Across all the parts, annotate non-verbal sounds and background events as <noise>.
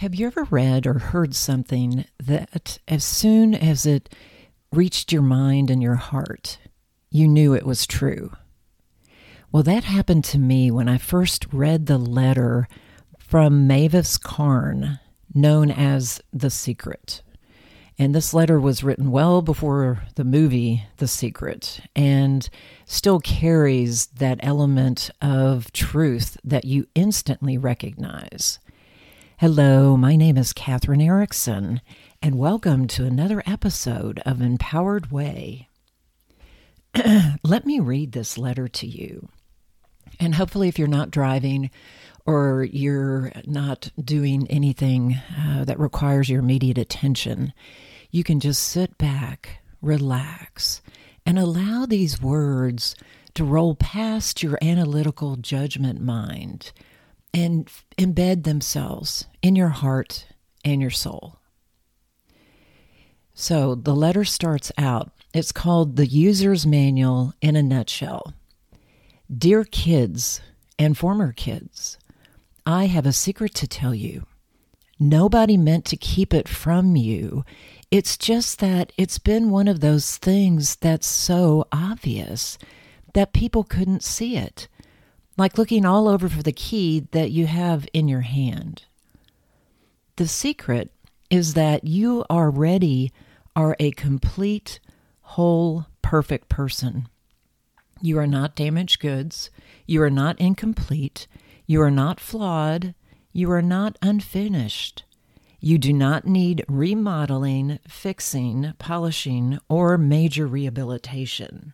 Have you ever read or heard something that, as soon as it reached your mind and your heart, you knew it was true? Well, that happened to me when I first read the letter from Mavis Karn, known as The Secret. And this letter was written well before the movie The Secret and still carries that element of truth that you instantly recognize. Hello, my name is Kathryn Erickson, and welcome to another episode of Empowered Way. <clears throat> Let me read this letter to you. And hopefully, if you're not driving or you're not doing anything uh, that requires your immediate attention, you can just sit back, relax, and allow these words to roll past your analytical judgment mind and embed themselves in your heart and your soul. So the letter starts out, it's called The User's Manual in a Nutshell. Dear kids and former kids, I have a secret to tell you. Nobody meant to keep it from you. It's just that it's been one of those things that's so obvious that people couldn't see it like looking all over for the key that you have in your hand. The secret is that you already are a complete, whole, perfect person. You are not damaged goods. You are not incomplete. You are not flawed. You are not unfinished. You do not need remodeling, fixing, polishing, or major rehabilitation.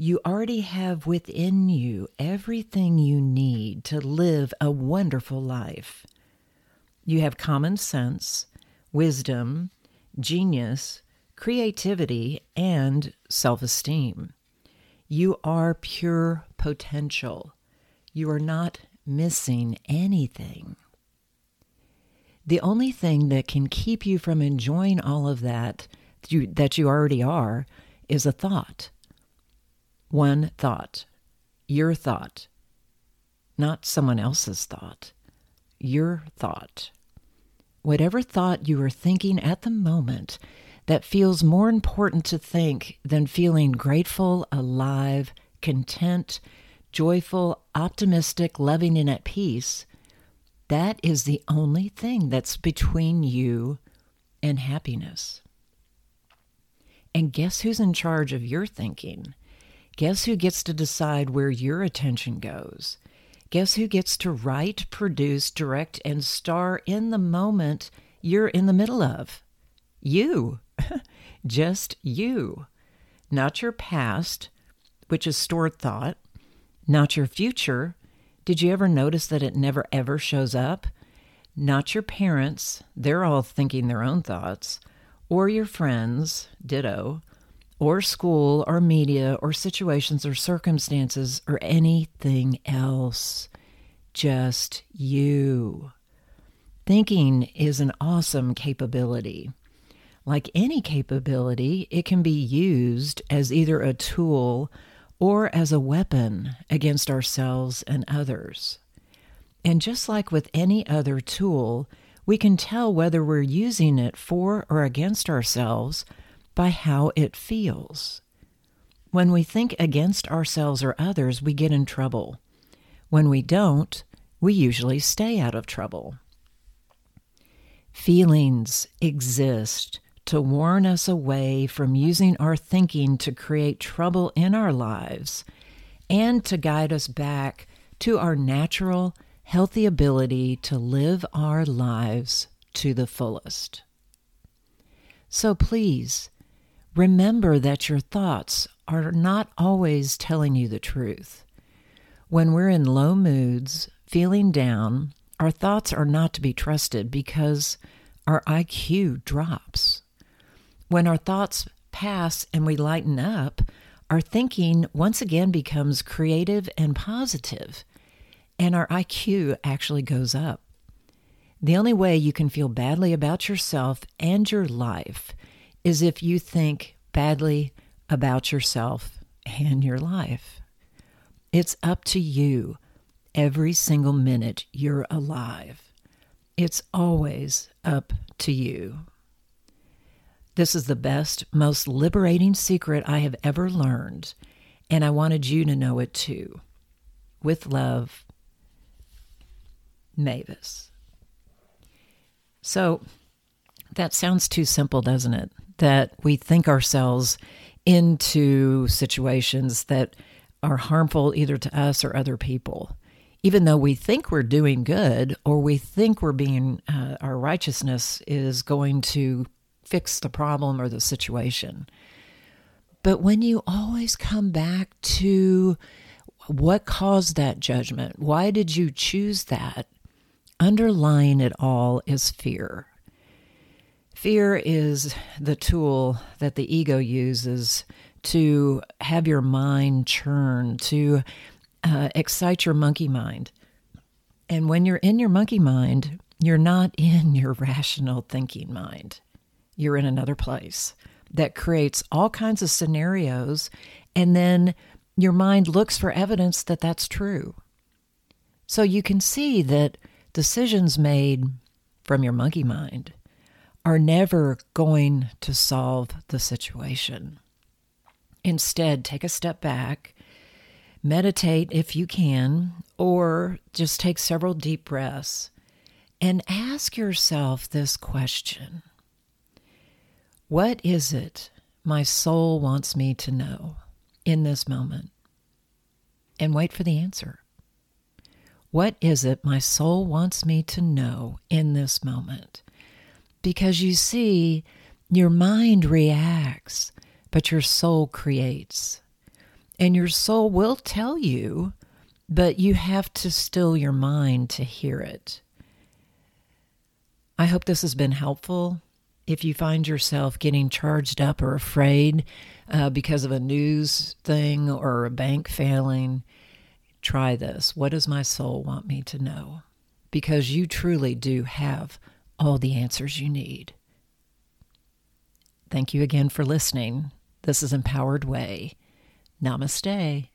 You already have within you everything you need to live a wonderful life. You have common sense, wisdom, genius, creativity, and self esteem. You are pure potential. You are not missing anything. The only thing that can keep you from enjoying all of that that you, that you already are is a thought. One thought, your thought, not someone else's thought, your thought. Whatever thought you are thinking at the moment that feels more important to think than feeling grateful, alive, content, joyful, optimistic, loving, and at peace, that is the only thing that's between you and happiness. And guess who's in charge of your thinking? Guess who gets to decide where your attention goes? Guess who gets to write, produce, direct, and star in the moment you're in the middle of? You. <laughs> Just you. Not your past, which is stored thought, not your future. Did you ever notice that it never ever shows up? Not your parents, they're all thinking their own thoughts, or your friends, ditto or school or media or situations or circumstances or anything else. Just you. Thinking is an awesome capability. Like any capability, it can be used as either a tool or as a weapon against ourselves and others. And just like with any other tool, we can tell whether we're using it for or against ourselves by how it feels. When we think against ourselves or others, we get in trouble. When we don't, we usually stay out of trouble. Feelings exist to warn us away from using our thinking to create trouble in our lives and to guide us back to our natural, healthy ability to live our lives to the fullest. So please, Remember that your thoughts are not always telling you the truth. When we're in low moods, feeling down, our thoughts are not to be trusted because our IQ drops. When our thoughts pass and we lighten up, our thinking once again becomes creative and positive, and our IQ actually goes up. The only way you can feel badly about yourself and your life is if you think badly about yourself and your life. It's up to you every single minute you're alive. It's always up to you. This is the best, most liberating secret I have ever learned, and I wanted you to know it too. With love, Mavis. So that sounds too simple, doesn't it? That we think ourselves into situations that are harmful either to us or other people even though we think we're doing good or we think we're being, uh, our righteousness is going to fix the problem or the situation. But when you always come back to what caused that judgment, why did you choose that? Underlying it all is fear. Fear is the tool that the ego uses to have your mind churn, to uh, excite your monkey mind. And when you're in your monkey mind, you're not in your rational thinking mind. You're in another place that creates all kinds of scenarios, and then your mind looks for evidence that that's true. So you can see that decisions made from your monkey mind are never going to solve the situation. Instead, take a step back Meditate if you can, or just take several deep breaths and ask yourself this question What is it my soul wants me to know in this moment? And wait for the answer. What is it my soul wants me to know in this moment? Because you see, your mind reacts, but your soul creates. And your soul will tell you, but you have to still your mind to hear it. I hope this has been helpful. If you find yourself getting charged up or afraid uh, because of a news thing or a bank failing, try this. What does my soul want me to know? Because you truly do have all the answers you need. Thank you again for listening. This is Empowered Way. Namaste.